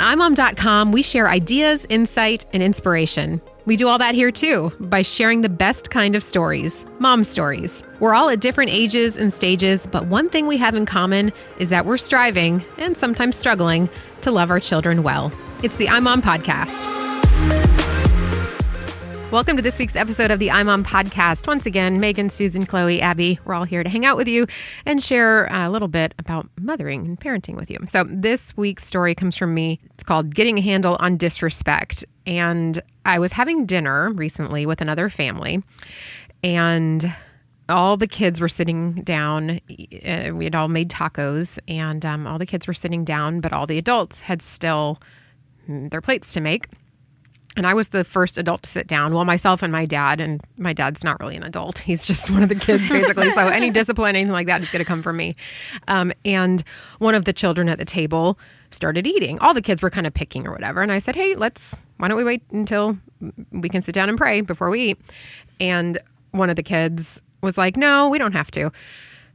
On imom.com, we share ideas, insight, and inspiration. We do all that here too by sharing the best kind of stories, mom stories. We're all at different ages and stages, but one thing we have in common is that we're striving and sometimes struggling to love our children well. It's the iMom Podcast. Welcome to this week's episode of the I'm iMom Podcast. Once again, Megan, Susan, Chloe, Abby, we're all here to hang out with you and share a little bit about mothering and parenting with you. So, this week's story comes from me. It's called Getting a Handle on Disrespect. And I was having dinner recently with another family, and all the kids were sitting down. Uh, We had all made tacos, and um, all the kids were sitting down, but all the adults had still mm, their plates to make. And I was the first adult to sit down. Well, myself and my dad, and my dad's not really an adult. He's just one of the kids, basically. so any discipline, anything like that is going to come from me. Um, and one of the children at the table started eating. All the kids were kind of picking or whatever. And I said, hey, let's, why don't we wait until we can sit down and pray before we eat? And one of the kids was like, no, we don't have to.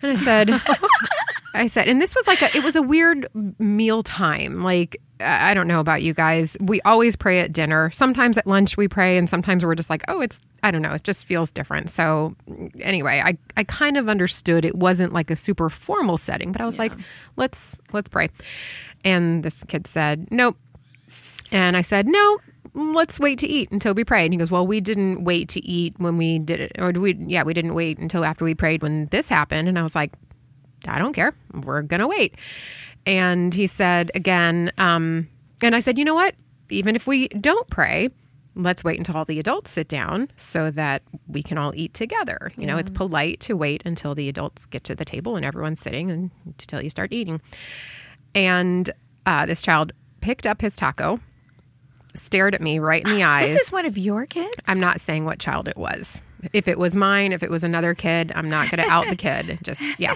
And I said, I said, and this was like a, it was a weird meal time. Like, I don't know about you guys. We always pray at dinner. Sometimes at lunch we pray, and sometimes we're just like, oh, it's, I don't know, it just feels different. So, anyway, I, I kind of understood it wasn't like a super formal setting, but I was like, let's, let's pray. And this kid said, nope. And I said, no, let's wait to eat until we pray. And he goes, well, we didn't wait to eat when we did it. Or do we, yeah, we didn't wait until after we prayed when this happened. And I was like, I don't care. We're going to wait. And he said again, um, and I said, you know what? Even if we don't pray, let's wait until all the adults sit down so that we can all eat together. You know, it's polite to wait until the adults get to the table and everyone's sitting and until you start eating. And uh, this child picked up his taco, stared at me right in the eyes. This is one of your kids? I'm not saying what child it was. If it was mine, if it was another kid, I'm not going to out the kid. Just, yeah.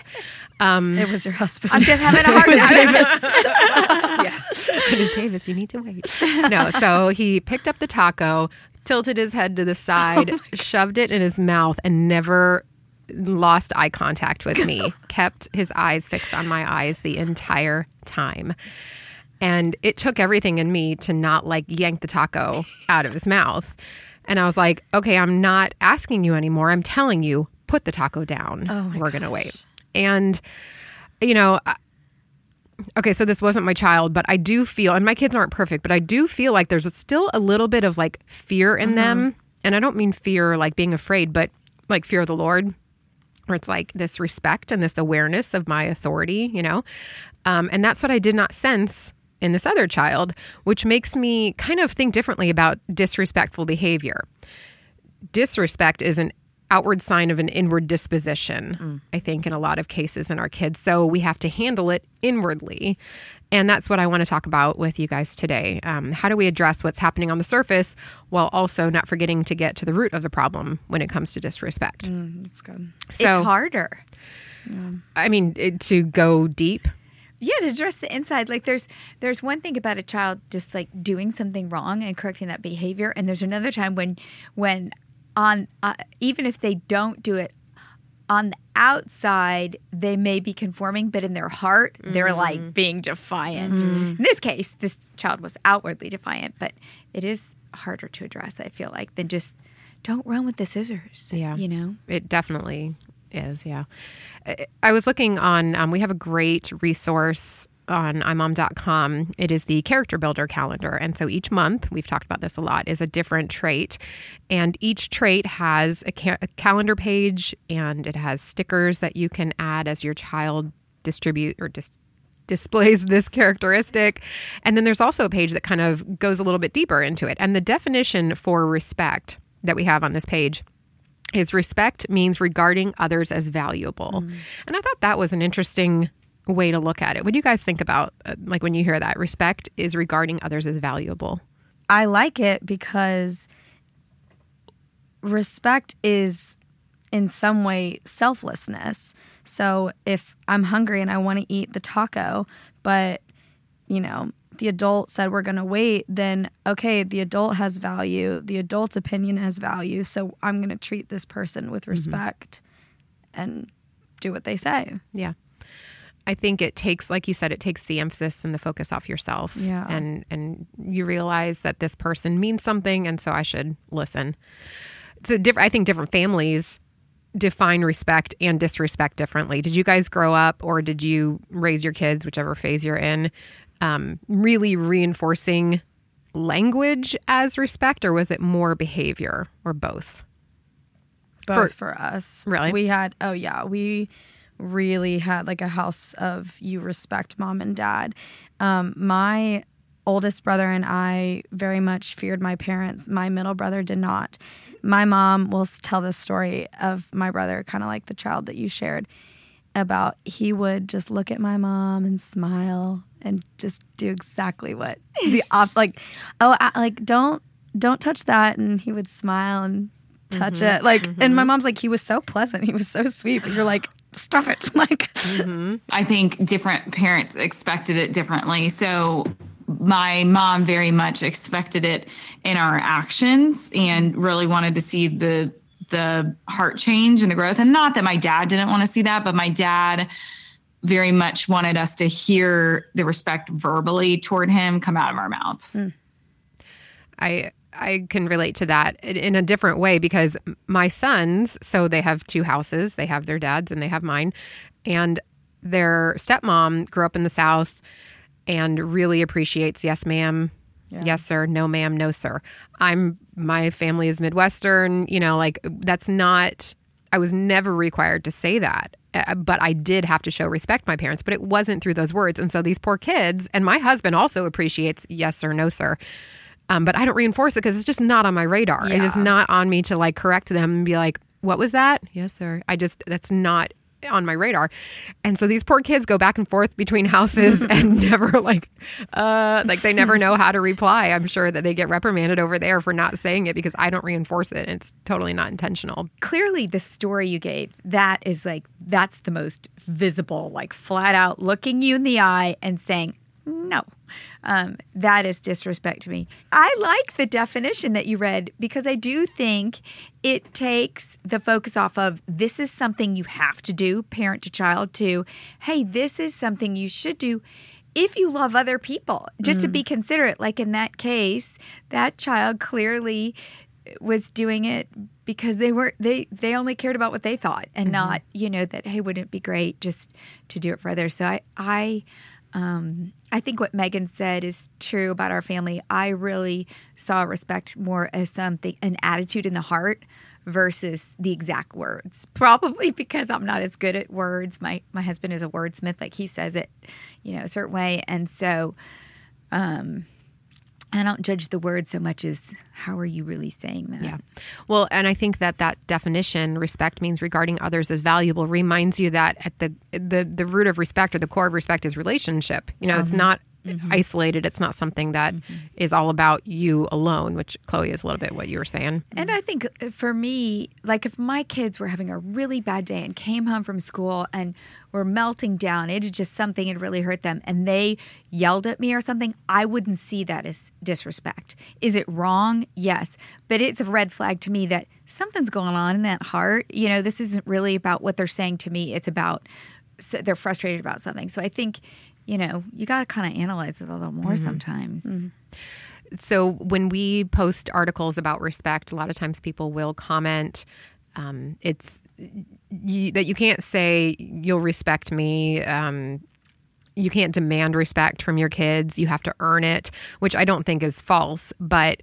Um, It was your husband. I'm just having a hard time. yes. Honey Davis, you need to wait. No, so he picked up the taco, tilted his head to the side, shoved it in his mouth, and never lost eye contact with me. Kept his eyes fixed on my eyes the entire time. And it took everything in me to not like yank the taco out of his mouth. And I was like, okay, I'm not asking you anymore. I'm telling you, put the taco down. We're going to wait. And, you know, okay, so this wasn't my child, but I do feel, and my kids aren't perfect, but I do feel like there's still a little bit of like fear in them. And I don't mean fear like being afraid, but like fear of the Lord, where it's like this respect and this awareness of my authority, you know? Um, and that's what I did not sense in this other child, which makes me kind of think differently about disrespectful behavior. Disrespect is an outward sign of an inward disposition, I think, in a lot of cases in our kids. So we have to handle it inwardly. And that's what I want to talk about with you guys today. Um, how do we address what's happening on the surface while also not forgetting to get to the root of the problem when it comes to disrespect? That's good. it's So, harder. I mean, it, to go deep. Yeah, to address the inside. Like there's there's one thing about a child just like doing something wrong and correcting that behavior, and there's another time when when on uh, even if they don't do it on the outside, they may be conforming, but in their heart, they're like being defiant. In this case, this child was outwardly defiant, but it is harder to address. I feel like than just don't run with the scissors. Yeah. you know. It definitely is, yeah. I- was looking on, um, we have a great resource on imom.com. It is the character builder calendar. And so each month, we've talked about this a lot, is a different trait. And each trait has a, ca- a calendar page and it has stickers that you can add as your child distribute or dis- displays this characteristic. And then there's also a page that kind of goes a little bit deeper into it. And the definition for respect that we have on this page is respect means regarding others as valuable. And I thought that was an interesting way to look at it. What do you guys think about uh, like when you hear that respect is regarding others as valuable? I like it because respect is in some way selflessness. So if I'm hungry and I want to eat the taco, but you know, the adult said we're going to wait, then okay, the adult has value. The adult's opinion has value. So I'm going to treat this person with mm-hmm. respect and do what they say. Yeah. I think it takes, like you said, it takes the emphasis and the focus off yourself. Yeah. And and you realize that this person means something, and so I should listen. So different. I think different families define respect and disrespect differently. Did you guys grow up, or did you raise your kids, whichever phase you're in, um, really reinforcing language as respect, or was it more behavior, or both? both for, us. Really? We had oh yeah, we really had like a house of you respect mom and dad. Um, my oldest brother and I very much feared my parents. My middle brother did not. My mom will tell this story of my brother, kind of like the child that you shared, about he would just look at my mom and smile and just do exactly what the op like oh I, like don't don't touch that. And he would smile and touch mm-hmm. it. Like and my mm-hmm. mom's like he was so pleasant. He was so sweet. But you're like stop it. Like mm-hmm. I think different parents expected it differently. So my mom very much expected it in our actions and really wanted to see the the heart change and the growth. And not that my dad didn't want to see that, but my dad very much wanted us to hear the respect verbally toward him come out of our mouths. Hmm. I I can relate to that in- in a different way because my sons, so they have two houses, they have their dad's and they have mine, and their stepmom grew up in the South and really appreciates yes ma'am, yes sir, no ma'am, no sir. I'm my family is Midwestern, you know, like that's not I was never required to say that. Uh, But I did have to show respect to my parents, but it wasn't through those words. And so these poor kids, and my husband also appreciates yes sir, no sir. Um, but I don't reinforce it because it's just not on my radar. It is not on me to like correct them and be like, "What was that?" Yes, sir. I just that's not on my radar. And so these poor kids go back and forth between houses and never like, uh, like they never know how to reply. I'm sure that they get reprimanded over there for not saying it because I don't reinforce it. It's totally not intentional. clearly the story you gave that is like that's the most visible like flat out looking you in the eye and saying no um, that is disrespect to me. I like the definition that you read because i do think it takes the focus off of this is something you have to do parent to child to hey this is something you should do if you love other people just to be considerate. Like in that case that child clearly was doing it because they were they they only cared about what they thought and not you know that hey wouldn't it be great just to do it for others? So i i um i think what megan said is true about our family. I really saw respect more as something an attitude in the heart versus the exact words. Probably because i'm not as good at words. My my husband is a wordsmith like he says it you know a certain way. And so um I don't judge the word so much as how are you really saying that? Yeah. Well, and I think that that definition, respect means regarding others as valuable, reminds you that at the the the root of respect or the core of respect is relationship. You know, it's mm-hmm. not isolated. It's not something that is all about you alone, which Chloe is a little bit what you were saying. And I think uh, for me, like if my kids were having a really bad day and came home from school and were melting down, it is just something that really hurt them, and they yelled at me or something, I wouldn't see that as disrespect. Is it wrong? Yes. But it's a red flag to me that something's going on in that heart. You know, this isn't really about what they're saying to me, it's about so they're frustrated about something. So I think, you know, you got to kind of analyze it a little more sometimes. so when we post articles about respect, a lot of times people will comment. Um, it's you, that you can't say you'll respect me. Um, you can't demand respect from your kids. You have to earn it, which I don't think is false. But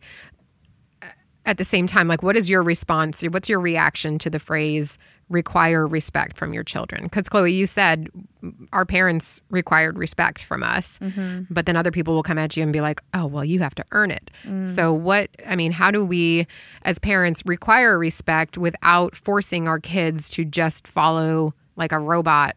at the same time, like, what is your response? What's your reaction to the phrase require respect from your children? Because, Chloe, you said our parents required respect from us, mm-hmm. but then other people will come at you and be like, oh, well, you have to earn it. Mm. So, what, I mean, how do we as parents require respect without forcing our kids to just follow like a robot,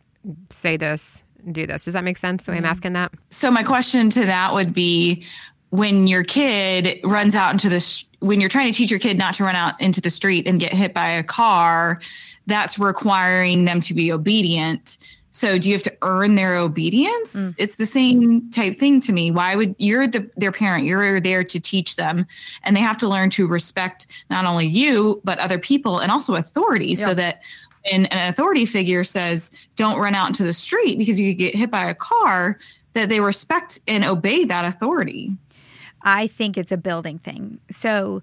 say this, do this? Does that make sense? The So, I'm mm. asking that. So my question to that would be when your kid runs out into the when you're trying to teach your kid not to run out into the street and get hit by a car, that's requiring them to be obedient. So do you have to earn their obedience? Mm. It's the same type thing to me. Why would you're the their parent, you're there to teach them and they have to learn to respect not only you but other people and also authority so that when an authority figure says, don't run out into the street because you could get hit by a car, that they respect and obey that authority. I think it's a building thing. So,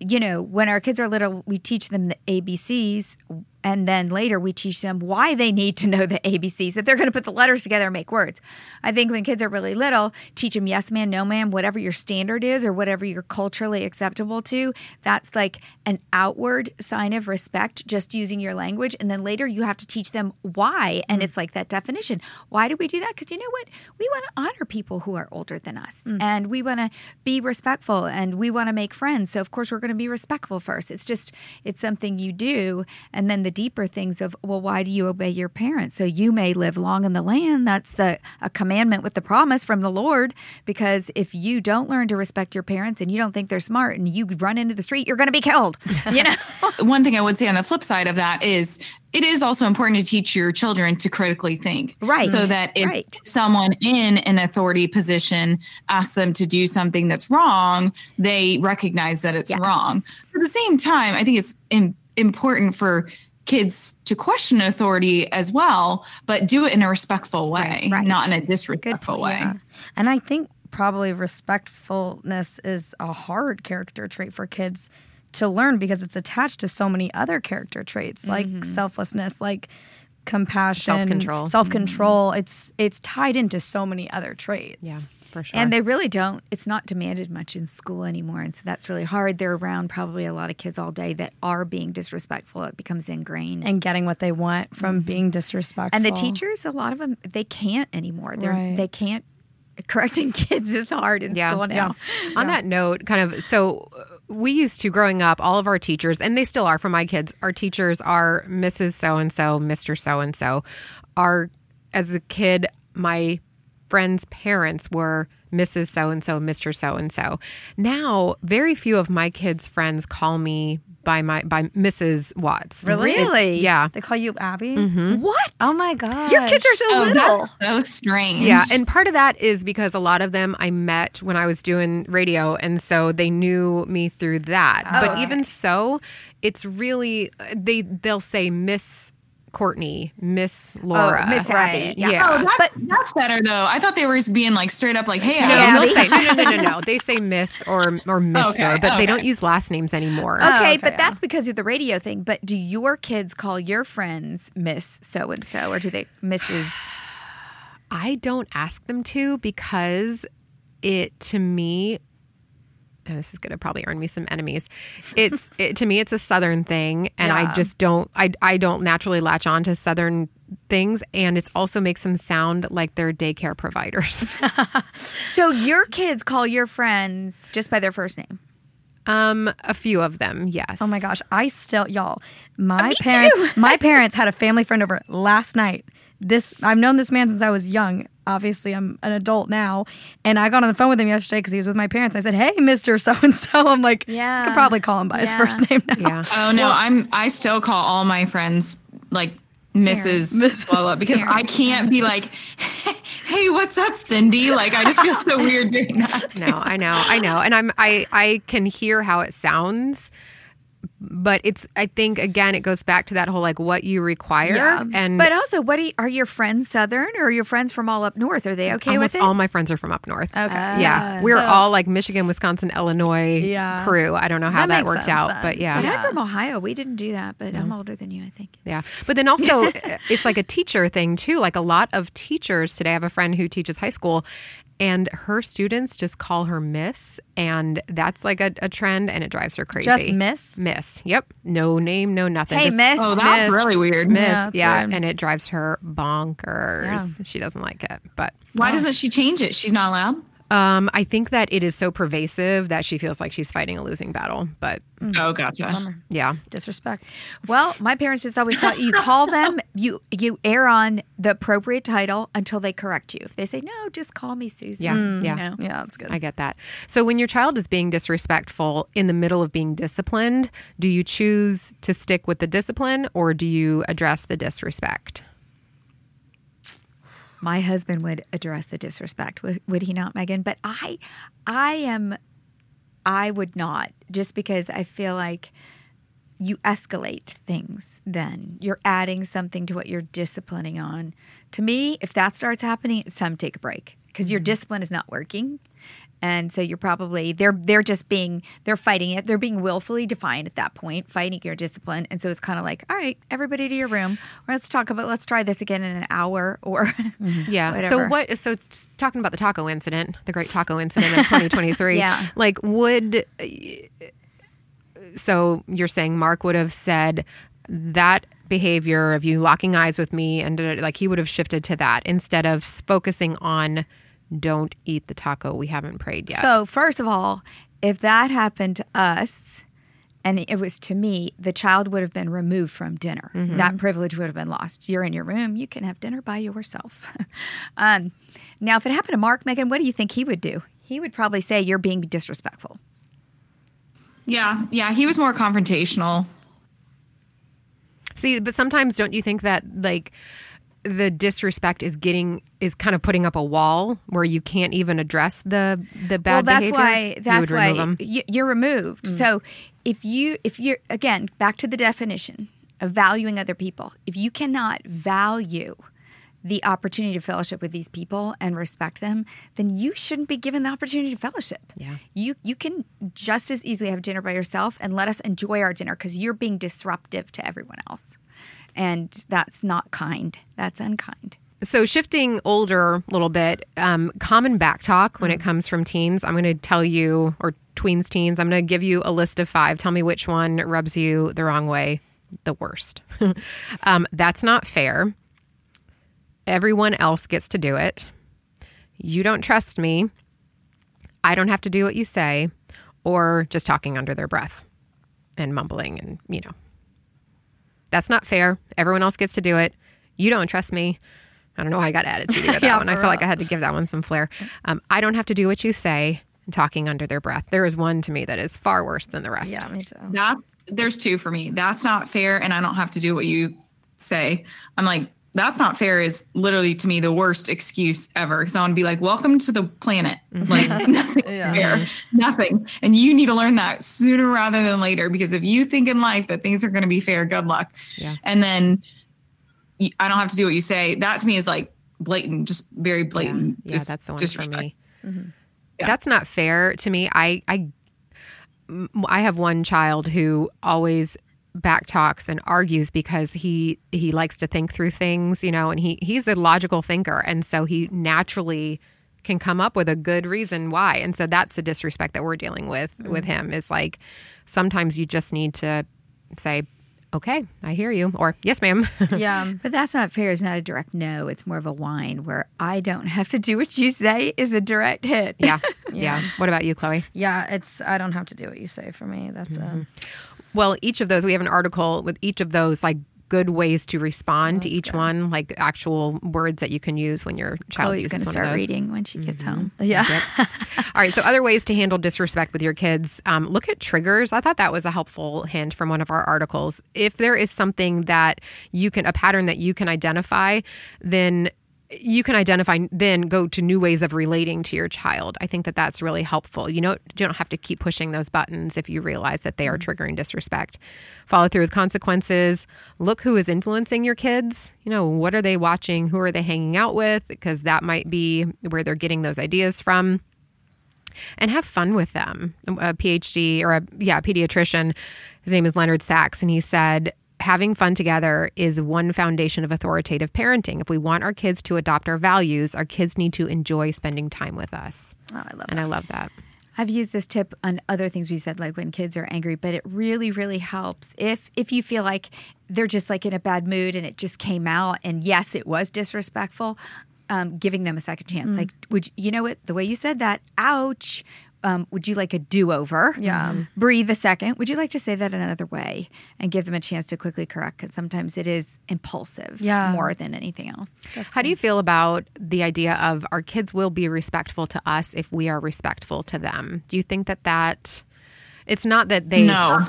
you know, when our kids are little, we teach them the ABCs. And then later we teach them why they need to know the ABCs, that they're going to put the letters together and make words. I think when kids are really little, teach them yes, ma'am, no, ma'am, whatever your standard is or whatever you're culturally acceptable to. That's like an outward sign of respect, just using your language. And then later you have to teach them why. And mm. it's like that definition. Why do we do that? Because you know what? We want to honor people who are older than us mm. and we want to be respectful and we want to make friends. So, of course, we're going to be respectful first. It's just, it's something you do. And then the deeper things of well why do you obey your parents so you may live long in the land that's the a commandment with the promise from the lord because if you don't learn to respect your parents and you don't think they're smart and you run into the street you're going to be killed you know One thing I would say on the flip side of that is it is also important to teach your children to critically think. Right. So that if Right. someone in an authority position asks them to do something that's wrong, they recognize that it's Yes. wrong. At the same time, I think it's im- important for kids to question authority as well, but do it in a respectful way, right. not in a disrespectful way. Yeah. And I think probably respectfulness is a hard character trait for kids to learn because it's attached to so many other character traits like Mm-hmm. selflessness, like compassion, Self-control. self-control. It's it's tied into so many other traits. Yeah, for sure. and they really don't it's not demanded much in school anymore and so that's really hard they're around probably a lot of kids all day that are being disrespectful it becomes ingrained And getting what they want from being disrespectful. and the teachers a lot of them they can't anymore they're Right. they can't correcting kids is hard in Yeah. school now On that note, kind of, so uh, we used to growing up, all of our teachers, and they still are for my kids, our teachers are Mrs. So and so, Mr. So and so. Our, as a kid, my friends' parents were Mrs. So and so, Mr. So and so. Now, very few of my kids' friends call me by my by Mrs. Watts. Really? It- yeah. they call you Abby. Mm-hmm. what Oh my god, your kids are so Oh, little that's so strange. Yeah, and part of that is because a lot of them I met when I was doing radio, and so they knew me through that. but okay. even so, it's really they they'll say Miss Courtney, Miss Laura, oh, Miss Abby, Right, yeah. yeah. Oh, that's, that's better though. I thought they were just being like straight up like, "Hey, no, Abby." say, no, no, no, no, no. They say Miss or or Mister, Okay, but they don't use last names anymore. Okay, oh, okay, but yeah. that's because of the radio thing. But do your kids call your friends Miss So and So, or do they Mrs. I don't ask them to because it to me and this is going to probably earn me some enemies. It's it, to me it's a southern thing and I just don't I I don't naturally latch on to southern things and it also makes them sound like they're daycare providers. So your kids call your friends just by their first name. um a few of them, yes. Oh my gosh, I still y'all. My me parents my parents had a family friend over last night. This I've known this man since I was young. Obviously, I'm an adult now, and I got on the phone with him yesterday because he was with my parents. I said, "Hey, Mister So and So." I'm like, Yeah. I could probably call him by his first name now. Yeah. Oh no, I'm I still call all my friends like Mrs. Mrs. Blah, blah, because I can't be like, hey, what's up, Cindy? Like I just feel so weird doing that. No, I know, I know, and I'm I I can hear how it sounds, but it's I think again it goes back to that whole like what you require Yeah. and But also, what do you, are your friends Southern or are your friends from all up north? Are they okay almost with it? all my friends are from up north. Okay. Yeah, ah, we're So- all like Michigan, Wisconsin, Illinois Yeah. crew. I don't know how That that, worked sense out, then. but yeah, But yeah. I'm from Ohio. We didn't do that, but I'm older than you, I think. Yeah. But then also, it's like a teacher thing too. Like a lot of teachers today. I have a friend who teaches high school, and her students just call her Miss, and that's like a, a trend, and it drives her crazy. Just Miss? Miss. Yep. No name, no nothing. Hey, Just Miss. Oh, that's really weird. Miss. Yeah, Yeah, weird. and it drives her bonkers. She doesn't like it, but. Why doesn't she change it? She's not allowed. Um, I think that it is so pervasive that she feels like she's fighting a losing battle. But Oh, gotcha. yeah, Disrespect. Well, my parents just always thought you call them, you you err on the appropriate title until they correct you. If they say no, just call me Susan. Yeah, mm, you yeah. know. Yeah, that's good. I get that. So when your child is being disrespectful in the middle of being disciplined, do you choose to stick with the discipline or do you address the disrespect? my husband would address the disrespect would, would he not megan but i i am i would not just because i feel like you escalate things then you're adding something to what you're disciplining on to me if that starts happening it's time to take a break because your mm-hmm. discipline is not working and so you're probably they're they're just being they're fighting it they're being willfully defiant at that point fighting your discipline and so it's kind of like all right everybody to your room or let's talk about let's try this again in an hour or mm-hmm. Yeah. whatever. So what? So it's talking about the taco incident, the great taco incident of 2023. Yeah. Like would. So you're saying Mark would have said that behavior of you locking eyes with me and uh, like he would have shifted to that instead of focusing on don't eat the taco we haven't prayed yet. So, first of all, if that happened to us and it was to me, the child would have been removed from dinner. That privilege would have been lost. You're in your room, you can have dinner by yourself. um, now, if it happened to Mark, Megan, what do you think he would do? He would probably say, You're being disrespectful. Yeah, yeah, he was more confrontational. See, but sometimes don't you think that like the disrespect is getting is kind of putting up a wall where you can't even address the the bad well, that's behavior? why that's would remove why 'em? y- you're removed. Mm. So if you if you're again back to the definition of valuing other people, if you cannot value the opportunity to fellowship with these people and respect them, then you shouldn't be given the opportunity to fellowship. Yeah. You you can just as easily have dinner by yourself and let us enjoy our dinner because you're being disruptive to everyone else. And that's not kind. That's unkind. So shifting older a little bit, um, common back talk when it comes from teens. I'm going to tell you, or tweens, teens. I'm going to give you a list of five. Tell me which one rubs you the wrong way, the worst. um, that's not fair. Everyone else gets to do it. You don't trust me. I don't have to do what you say, or just talking under their breath and mumbling, and you know, that's not fair. Everyone else gets to do it. You don't trust me. I don't know why I got attitude with that Yeah, one. I for felt like. I had to give that one some flair. Um, I don't have to do what you say. And talking under their breath. There is one to me that is far worse than the rest. Yeah, me too. That's there's two for me. That's not fair, and I don't have to do what you say. I'm like, that's not fair is literally to me the worst excuse ever. Because I want to be like, welcome to the planet. Mm-hmm. Like nothing fair, nothing. And you need to learn that sooner rather than later. Because if you think in life that things are going to be fair, good luck. Yeah. And then I don't have to do what you say. That to me is like blatant, just very blatant. Yeah, dis- that's the one for disrespect. me. Mm-hmm. Yeah. That's not fair to me. I I I have one child who always back talks and argues because he he likes to think through things, you know, and he he's a logical thinker, and so he naturally can come up with a good reason why. And so that's the disrespect that we're dealing with with him is like sometimes you just need to say, "Okay, I hear you," or "Yes, ma'am." Yeah. But that's not fair. It's not a direct no. It's more of a whine where I don't have to do what you say is a direct hit. yeah, yeah. What about you, Chloe? Yeah, it's I don't have to do what you say for me. That's um Well, each of those, we have an article with each of those, like good ways to respond to each one, like actual words that you can use when your child Chloe's uses going to one start of those. reading when she gets home. yeah. All right. So, other ways to handle disrespect with your kids um, look at triggers. I thought that was a helpful hint from one of our articles. If there is something that you can, a pattern that you can identify, then you can identify then go to new ways of relating to your child. I think that that's really helpful. You know you don't have to keep pushing those buttons if you realize that they are mm-hmm. triggering disrespect. Follow through with consequences. Look who is influencing your kids. You know what are they watching? Who are they hanging out with? Because that might be where they're getting those ideas from. And have fun with them. A PhD or a yeah, pediatrician, his name is Leonard Sax, and he said having fun together is one foundation of authoritative parenting. If we want our kids to adopt our values, our kids need to enjoy spending time with us. Oh, I love And that. I love that. I've used this tip on other things we've said, like when kids are angry, but it really, really helps if if you feel like they're just like in a bad mood and it just came out, and yes, it was disrespectful. Um, giving them a second chance, like, would you, you know what? The way you said that, ouch. Um, would you like a do over? Yeah. Breathe a second. Would you like to say that another way and give them a chance to quickly correct? Because sometimes it is impulsive Yeah. more than anything else. How do you feel about the idea of our kids will be respectful to us if we are respectful to them? Do you think that that it's not that they No.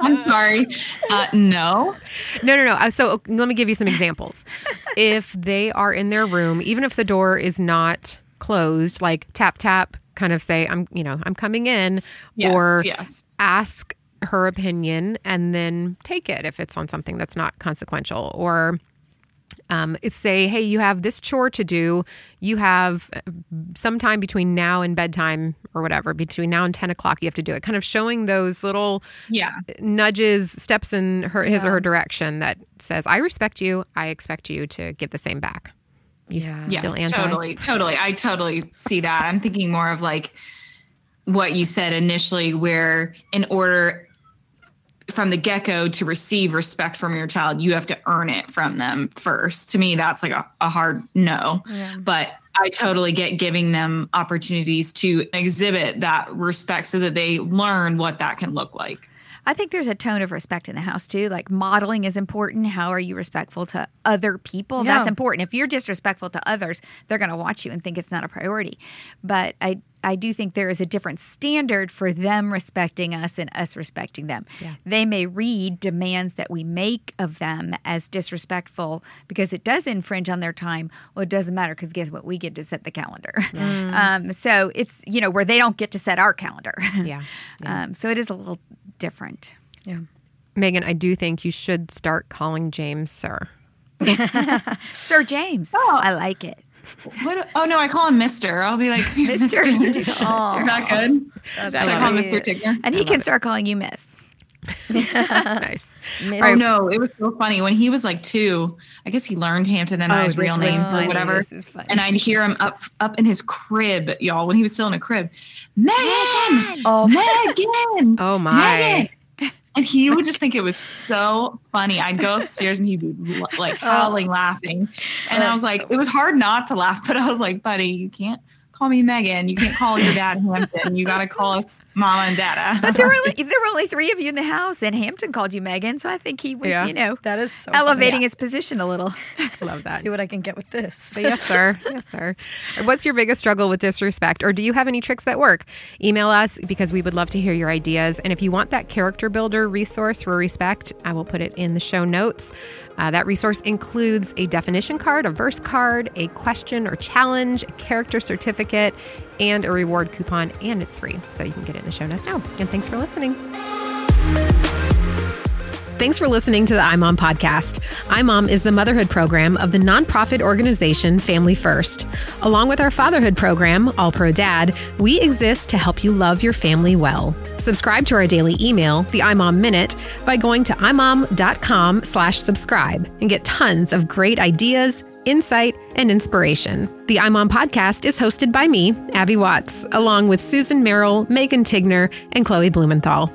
I'm sorry. Uh, no. No, no, no. Uh, So let me give you some examples. if they are in their room, even if the door is not closed, like tap tap, kind of say, "I'm," you know, "I'm coming in," Yes, or yes. ask her opinion and then take it if it's on something that's not consequential or um, it's say, hey, you have this chore to do. You have uh, sometime between now and bedtime or whatever, between now and 10 o'clock, you have to do it. Kind of showing those little Yeah. nudges, steps in her, his or her direction that says, I respect you. I expect you to give the same back. You Yeah. Yes, anti? totally, totally. I totally see that. I'm thinking more of like what you said initially, where in order from the get go to receive respect from your child, you have to earn it from them first. To me, that's like a, a hard no. But I totally get giving them opportunities to exhibit that respect so that they learn what that can look like. I think there's a tone of respect in the house too. Like modeling is important. How are you respectful to other people? That's important. If you're disrespectful to others, they're going to watch you and think it's not a priority. But I I do think there is a different standard for them respecting us and us respecting them. They may read demands that we make of them as disrespectful because it does infringe on their time. Well, it doesn't matter because guess what? We get to set the calendar. Um, so it's you know where they don't get to set our calendar. Yeah. Um, so it is a little different. Yeah. Megan, I do think you should start calling James sir. Sir James. Oh. I like it. What? Oh no, I call him Mister. I'll be like Mister. You do. Is that good? Should I call him Mr. Tigger? And he can start calling you Miss. nice. Miss- Oh no, it was so funny when he was like two. I guess he learned Hampton and Oh, I's real was name or whatever. This is funny. And I'd hear him up up in his crib, y'all, when he was still in a crib. Megan, Oh. Megan, Oh, my. Megan. And he would just think it was so funny. I'd go upstairs and he'd be Oh. like howling, laughing. And I was like, it was hard not to laugh, but I was like, buddy, you can't call me Megan. You can't call your dad Hampton. You got to call us Mama and Dada. But there were only, there were only three of you in the house, and Hampton called you Megan. So I think he was, Yeah. you know, That is so elevating funny. his position a little. Love that. See what I can get with this. But yes, sir. Yes, sir. What's your biggest struggle with disrespect? Or do you have any tricks that work? Email us because we would love to hear your ideas. And if you want that character builder resource for respect, I will put it in the show notes. Uh, that resource includes a definition card, a verse card, a question or challenge, a character certificate, and a reward coupon. And it's free. So you can get it in the show notes now. And thanks for listening. Thanks for listening to the iMom podcast. iMom is the motherhood program of the nonprofit organization Family First. Along with our fatherhood program, All Pro Dad, we exist to help you love your family well. Subscribe to our daily email, the iMom Minute, by going to imom.com slash subscribe and get tons of great ideas, insight, and inspiration. The iMom podcast is hosted by me, Abby Watts, along with Susan Merrill, Megan Tigner, and Chloe Blumenthal.